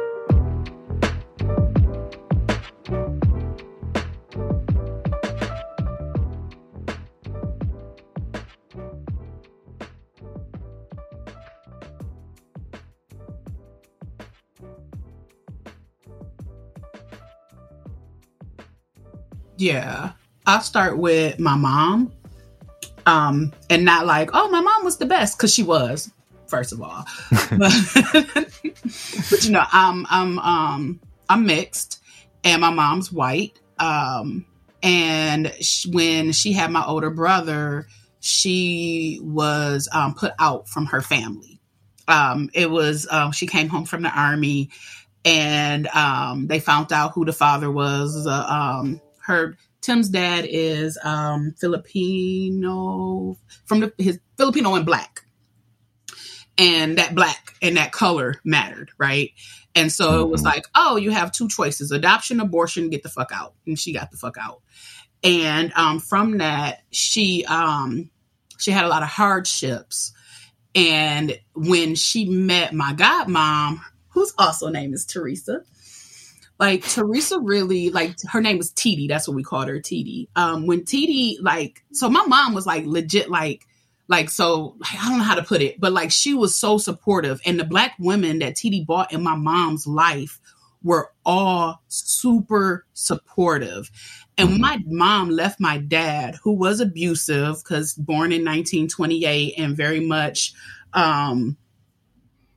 Yeah. I'll start with my mom. Um, and not like, oh, my mom was the best, because she was, first of all. but, but, you know, I'm I'm um I'm mixed and my mom's white. Um, and sh- when she had my older brother, she was um, put out from her family. Um, it was um, she came home from the army, and um, they found out who the father was. Uh, her Tim's dad is um, Filipino from the, his Filipino and black, and that black and that color mattered, right? And so mm-hmm. it was mm-hmm. like, oh, you have two choices: adoption, abortion. Get the fuck out, and she got the fuck out. And um, from that, she um, she had a lot of hardships. And when she met my godmom, whose also name is Teresa, like Teresa really like her name was Titi. That's what we called her, Titi. Um, when Titi like, so my mom was like legit like like so I don't know how to put it, but like she was so supportive, and the black women that Titi bought in my mom's life were all super supportive. And mm-hmm. my mom left my dad, who was abusive, because born in 1928 and very much um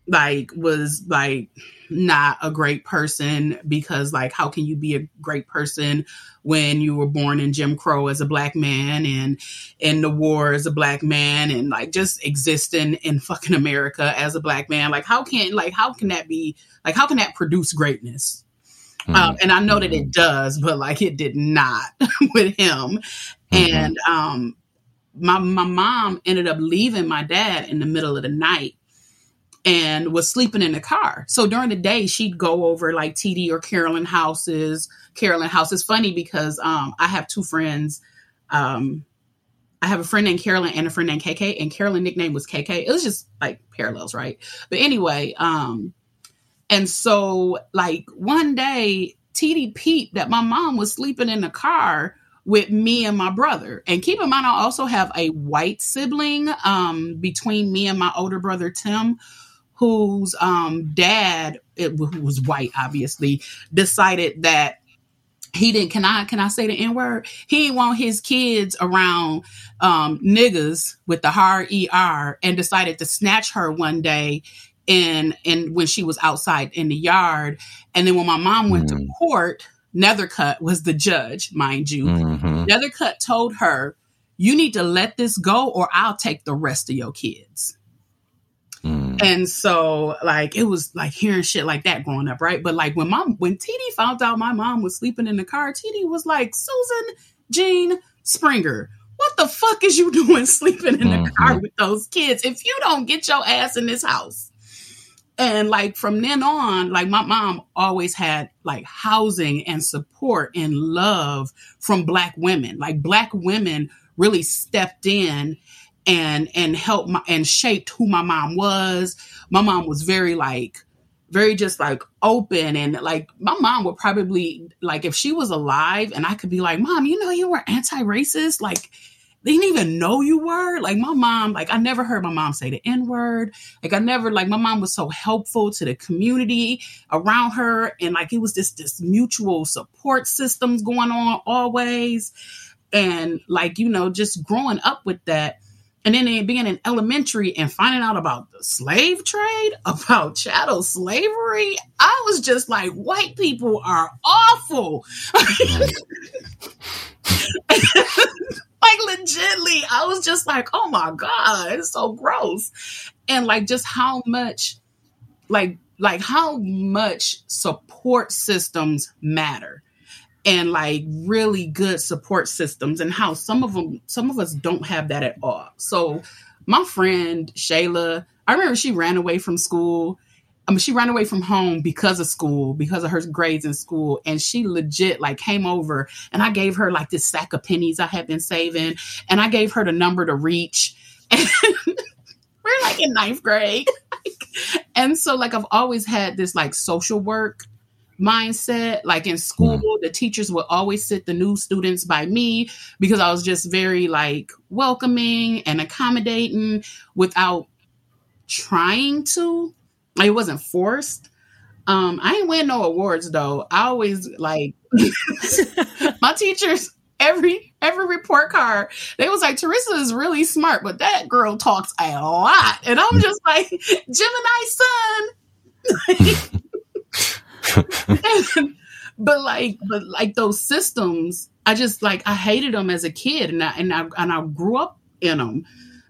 like was like not a great person because like how can you be a great person when you were born in Jim Crow as a black man and in the war as a black man and like just existing in fucking America as a black man like how can like how can that be like how can that produce greatness mm-hmm. um, and I know that it does but like it did not with him mm-hmm. and um my my mom ended up leaving my dad in the middle of the night and was sleeping in the car. So during the day, she'd go over like TD or Carolyn houses. Carolyn house is funny because um, I have two friends. Um, I have a friend named Carolyn and a friend named KK, and Carolyn nickname was KK. It was just like parallels, right? But anyway, um, and so like one day, TD peeped that my mom was sleeping in the car with me and my brother. And keep in mind, I also have a white sibling um, between me and my older brother Tim, whose um, dad, it, who was white, obviously, decided that he didn't. Can I can I say the n word? He didn't want his kids around um, niggas with the hard er, and decided to snatch her one day. And and when she was outside in the yard, and then when my mom went mm-hmm. to court, Nethercutt was the judge, mind you. Mm-hmm. Nethercutt told her, "You need to let this go, or I'll take the rest of your kids." Mm. And so like it was like hearing shit like that growing up, right? But like when mom when TD found out my mom was sleeping in the car, TD was like, Susan Jean Springer, what the fuck is you doing sleeping in the mm-hmm. car with those kids if you don't get your ass in this house? And like from then on, like my mom always had like housing and support and love from black women. Like black women really stepped in and and helped my and shaped who my mom was. My mom was very like very just like open and like my mom would probably like if she was alive and I could be like, "Mom, you know you were anti-racist?" Like they didn't even know you were. Like my mom, like I never heard my mom say the N word. Like I never, like my mom was so helpful to the community around her. And like it was just this mutual support systems going on always. And like, you know, just growing up with that and then being in elementary and finding out about the slave trade, about chattel slavery, I was just like, white people are awful. like legitly, I was just like, oh my God, it's so gross. And like just how much, like, like how much support systems matter and like really good support systems and how some of them some of us don't have that at all so my friend shayla i remember she ran away from school I mean, she ran away from home because of school, because of her grades in school. And she legit like came over and I gave her like this sack of pennies I had been saving. And I gave her the number to reach. And we're like in ninth grade. and so like I've always had this like social work mindset. Like in school, mm. the teachers would always sit the new students by me because I was just very like welcoming and accommodating without trying to. It wasn't forced. Um, I ain't win no awards though. I always like my teachers every every report card. They was like, Teresa is really smart, but that girl talks a lot. And I'm just like, Gemini sun. but like but like those systems, I just like I hated them as a kid and I and I and I grew up in them.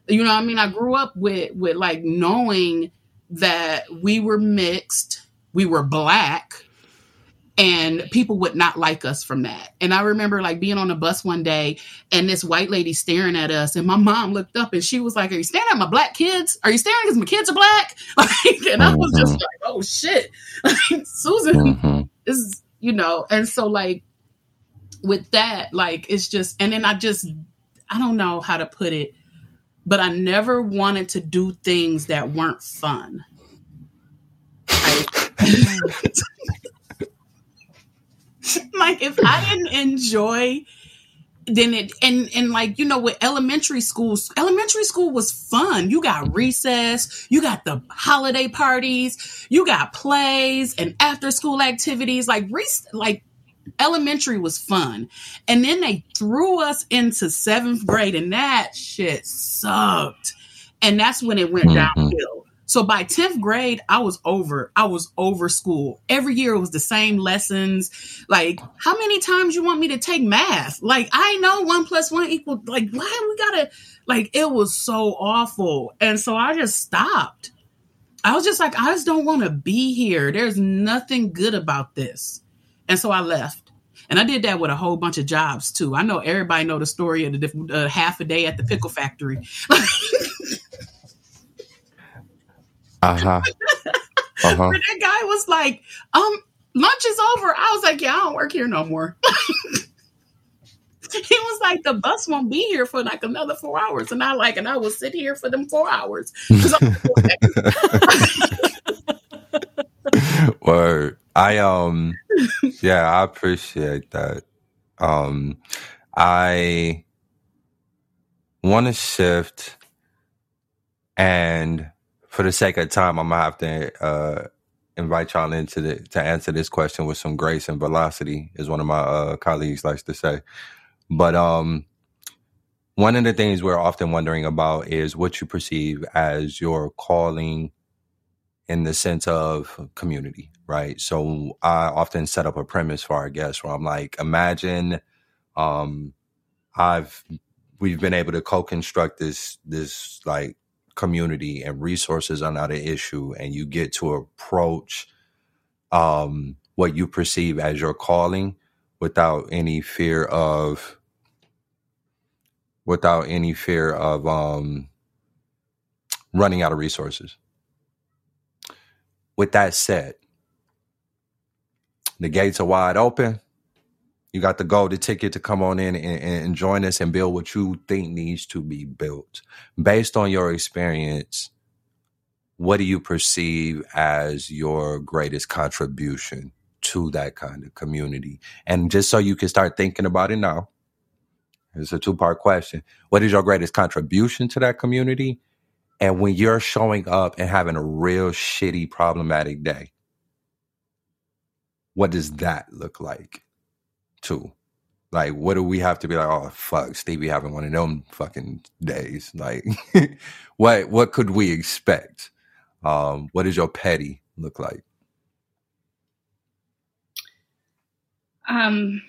You know I mean? I grew up with with like knowing that we were mixed, we were black, and people would not like us from that. And I remember like being on a bus one day and this white lady staring at us, and my mom looked up and she was like, "Are you staring at my black kids? Are you staring because my kids are black?" Like, and I was just mm-hmm. like, "Oh shit, like, Susan mm-hmm. is you know." And so like with that, like it's just, and then I just I don't know how to put it, but I never wanted to do things that weren't fun. like if I didn't enjoy then it and and like you know with elementary schools elementary school was fun. You got recess you got the holiday parties you got plays and after school activities. Like re- like elementary was fun. And then they threw us into seventh grade and that shit sucked. And that's when it went mm-hmm. downhill so by 10th grade, I was over. I was over school. Every year it was the same lessons. Like, how many times you want me to take math? Like, I know one plus one equal, like, why we gotta, like, it was so awful. And so I just stopped. I was just like, I just don't want to be here. There's nothing good about this. And so I left. And I did that with a whole bunch of jobs too. I know everybody know the story of the uh, half a day at the pickle factory. Uh huh. Uh-huh. that guy was like, um, lunch is over. I was like, yeah, I don't work here no more. he was like, the bus won't be here for like another four hours. And I like, and I will sit here for them four hours. Word. I um yeah, I appreciate that. Um I wanna shift and for the sake of time, I'm gonna have to uh, invite y'all into the to answer this question with some grace and velocity, as one of my uh, colleagues likes to say. But um, one of the things we're often wondering about is what you perceive as your calling in the sense of community, right? So I often set up a premise for our guests where I'm like, imagine um, I've we've been able to co-construct this this like community and resources are not an issue and you get to approach um, what you perceive as your calling without any fear of without any fear of um, running out of resources. With that said the gates are wide open you got the golden ticket to come on in and, and join us and build what you think needs to be built. Based on your experience, what do you perceive as your greatest contribution to that kind of community? And just so you can start thinking about it now, it's a two part question. What is your greatest contribution to that community? And when you're showing up and having a real shitty, problematic day, what does that look like? Too. Like, what do we have to be like? Oh, fuck, Stevie having one of them fucking days. Like, what what could we expect? Um, what does your petty look like? Um,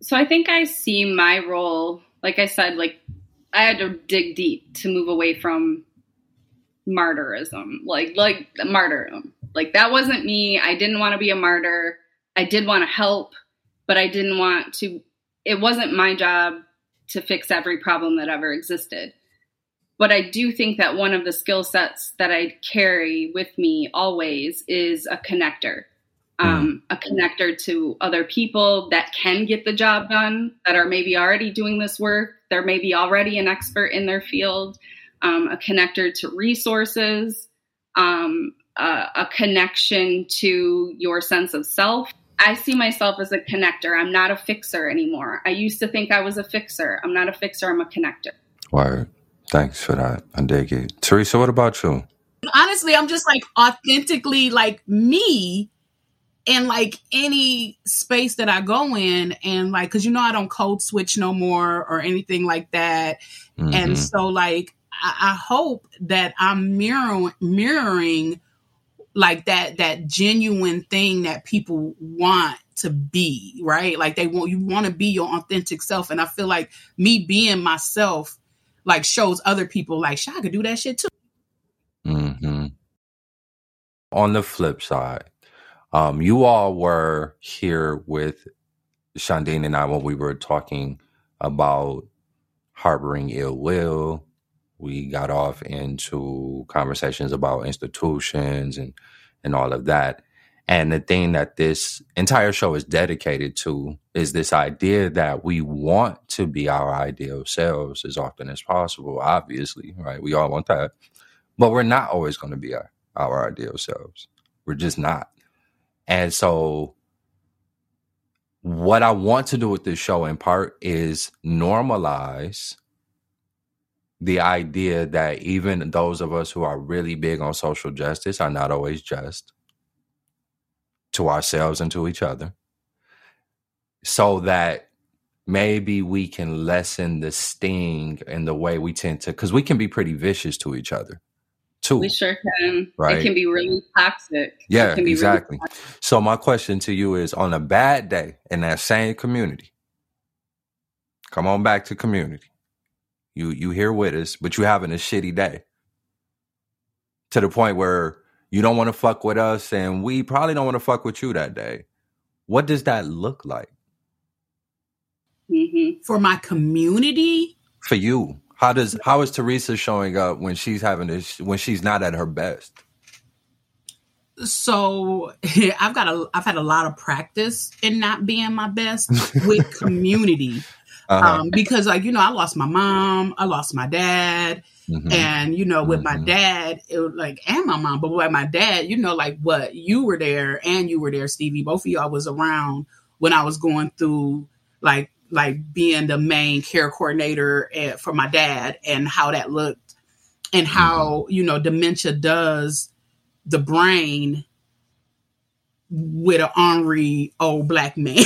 so I think I see my role, like I said, like I had to dig deep to move away from martyrism, like like martyrdom. Like that wasn't me. I didn't want to be a martyr. I did want to help but I didn't want to, it wasn't my job to fix every problem that ever existed. but I do think that one of the skill sets that I carry with me always is a connector. Um, a connector to other people that can get the job done, that are maybe already doing this work, they're maybe already an expert in their field, um, a connector to resources, um, a, a connection to your sense of self. I see myself as a connector. I'm not a fixer anymore. I used to think I was a fixer. I'm not a fixer, I'm a connector. Word. Thanks for that. I dig it. Teresa, what about you? Honestly, I'm just like authentically like me in like any space that I go in and like cuz you know I don't code switch no more or anything like that. Mhm. And so like I, I hope that I'm mirroring mirroring like that that genuine thing that people want to be, right? Like they want you want to be your authentic self. And I feel like me being myself like shows other people like, "Shit, I could do that shit too. mm-hmm. On the flip side, um, you all were here with Shandine and I when we were talking about harboring ill will. We got off into conversations about institutions and and all of that. And the thing that this entire show is dedicated to is this idea that we want to be our ideal selves as often as possible, obviously, right? We all want that. But we're not always going to be our, our ideal selves. We're just not. And so, what I want to do with this show in part is normalize the idea that even those of us who are really big on social justice are not always just to ourselves and to each other. So that maybe we can lessen the sting and the way we tend to, because we can be pretty vicious to each other too. We sure can. Right. It can be really toxic. It Yeah, can be really exactly. toxic. So my question to you is on a bad day in that same community, come on back to community. You you here with us, but you having a shitty day. To the point where you don't want to fuck with us and we probably don't want to fuck with you that day. What does that look like Mhm. For my community, for you? How does how is Teresa showing up when she's having this when she's not at her best? so I've got a I've had a lot of practice in not being my best with community. Uh-huh. Um, because like, you know, I lost my mom, I lost my dad, Mhm. and you know, with my Mhm. dad, it was like and my mom, but with my dad, you know, like what you were there and you were there, Stevie. Both of y'all was around when I was going through like like being the main care coordinator eh, for my dad and how that looked and how you know dementia does the brain with an ornery old black man.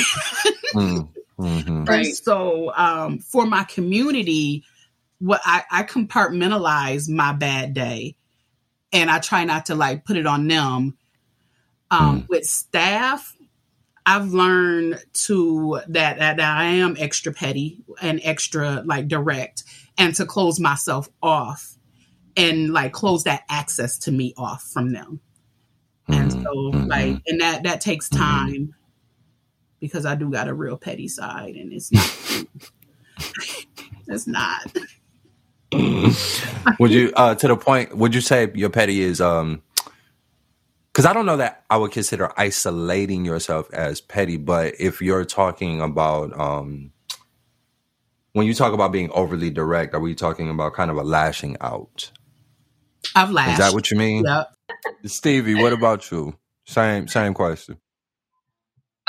Mm, mhm. Right. And so um, for my community, what I, I compartmentalize my bad day and I try not to like put it on them. Um, With staff, I've learned to that, that that I am extra petty and extra like direct and to close myself off and like close that access to me off from them. And Mhm. so Mhm. like and that that takes Mhm. time because I do got a real petty side and it's not it's not. would you uh to the point would you say your petty is um because i don't know that i would consider isolating yourself as petty but if you're talking about um when you talk about being overly direct are we talking about kind of a lashing out I've lashed. is that what you mean Yep. stevie what about you same same question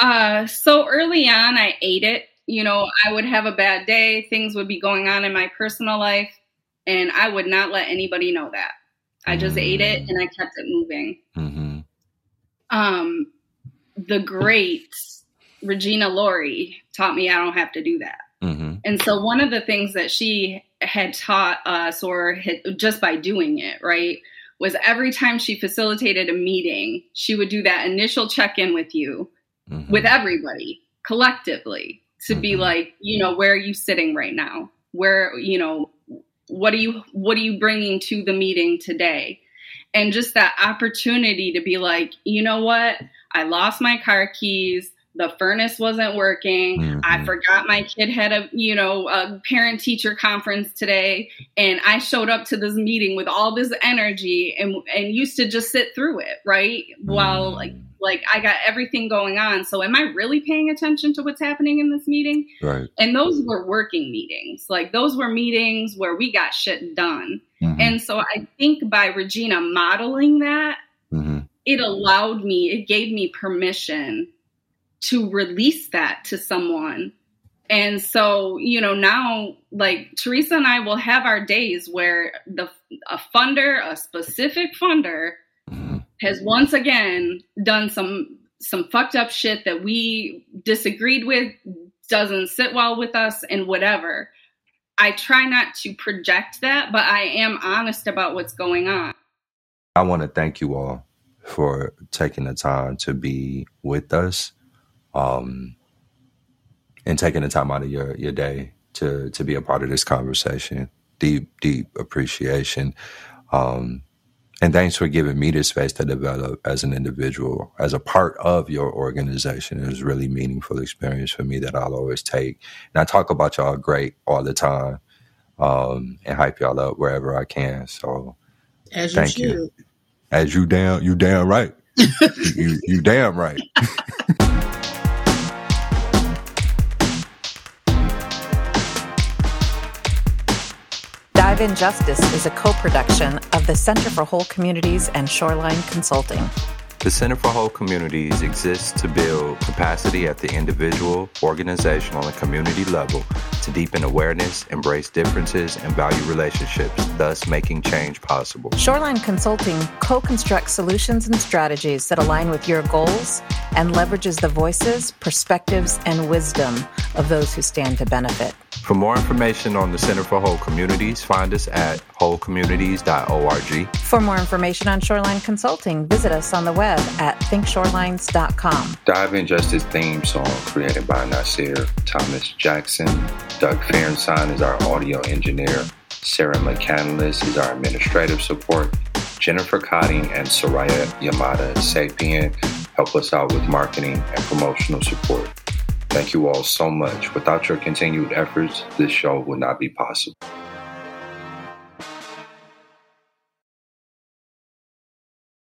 Uh, so early on, I ate it. You know, I would have a bad day, things would be going on in my personal life, and I would not let anybody know that. I just ate it and I kept it moving. mm-hmm. Um, the great Regina Laurie taught me I don't have to do that. Mm-hmm. And so one of the things that she had taught us, or had, just by doing it, right, was every time she facilitated a meeting, she would do that initial check in with you, Mm-hmm. with everybody collectively, to be Mhm. like, you know, where are you sitting right now? Where, you know, what are you what are you bringing to the meeting today? And just that opportunity to be like, you know what? I lost my car keys. the furnace wasn't working. Mm-hmm. I forgot my kid had a, you know, a parent teacher conference today and I showed up to this meeting with all this energy and and used to just sit through it, right? Mm-hmm. While like like I got everything going on. So am I really paying attention to what's happening in this meeting? Right. And those were working meetings. Like those were meetings where we got shit done. Mm-hmm. And so I think by Regina modeling that, mm-hmm. it allowed me, it gave me permission to release that to someone. And so, you know, now like Teresa and I will have our days where the a funder, a specific funder. Has once again done some some fucked up shit that we disagreed with, doesn't sit well with us and whatever. I try not to project that, but I am honest about what's going on. I want to thank you all for taking the time to be with us um, and taking the time out of your, your day to, to be a part of this conversation. Deep, deep appreciation. Um, and thanks for giving me the space to develop as an individual, as a part of your organization. It was a really meaningful experience for me that I'll always take. And I talk about y'all great all the time um, and hype y'all up wherever I can. So as thank you. you. As you damn, you damn right. you, you damn right. Dive In Justice is a co production of the Center for Whole Communities and Shoreline Consulting. The Center for Whole Communities exists to build capacity at the individual, organizational, and community level to deepen awareness, embrace differences, and value relationships, thus making change possible. Shoreline Consulting co constructs solutions and strategies that align with your goals and leverages the voices, perspectives, and wisdom of those who stand to benefit. For more information on the Center for Whole Communities, find us at wholecommunities.org. For more information on Shoreline Consulting, visit us on the web at thinkshorelines.com. Dive In Justice theme song created by Nasir Thomas Jackson. Doug Fahrenstein is our audio engineer. Sarah McCandless is our administrative support. Jennifer Cotting and Soraya Yamada Sapien help us out with marketing and promotional support. Thank you all so much. Without your continued efforts, this show would not be possible.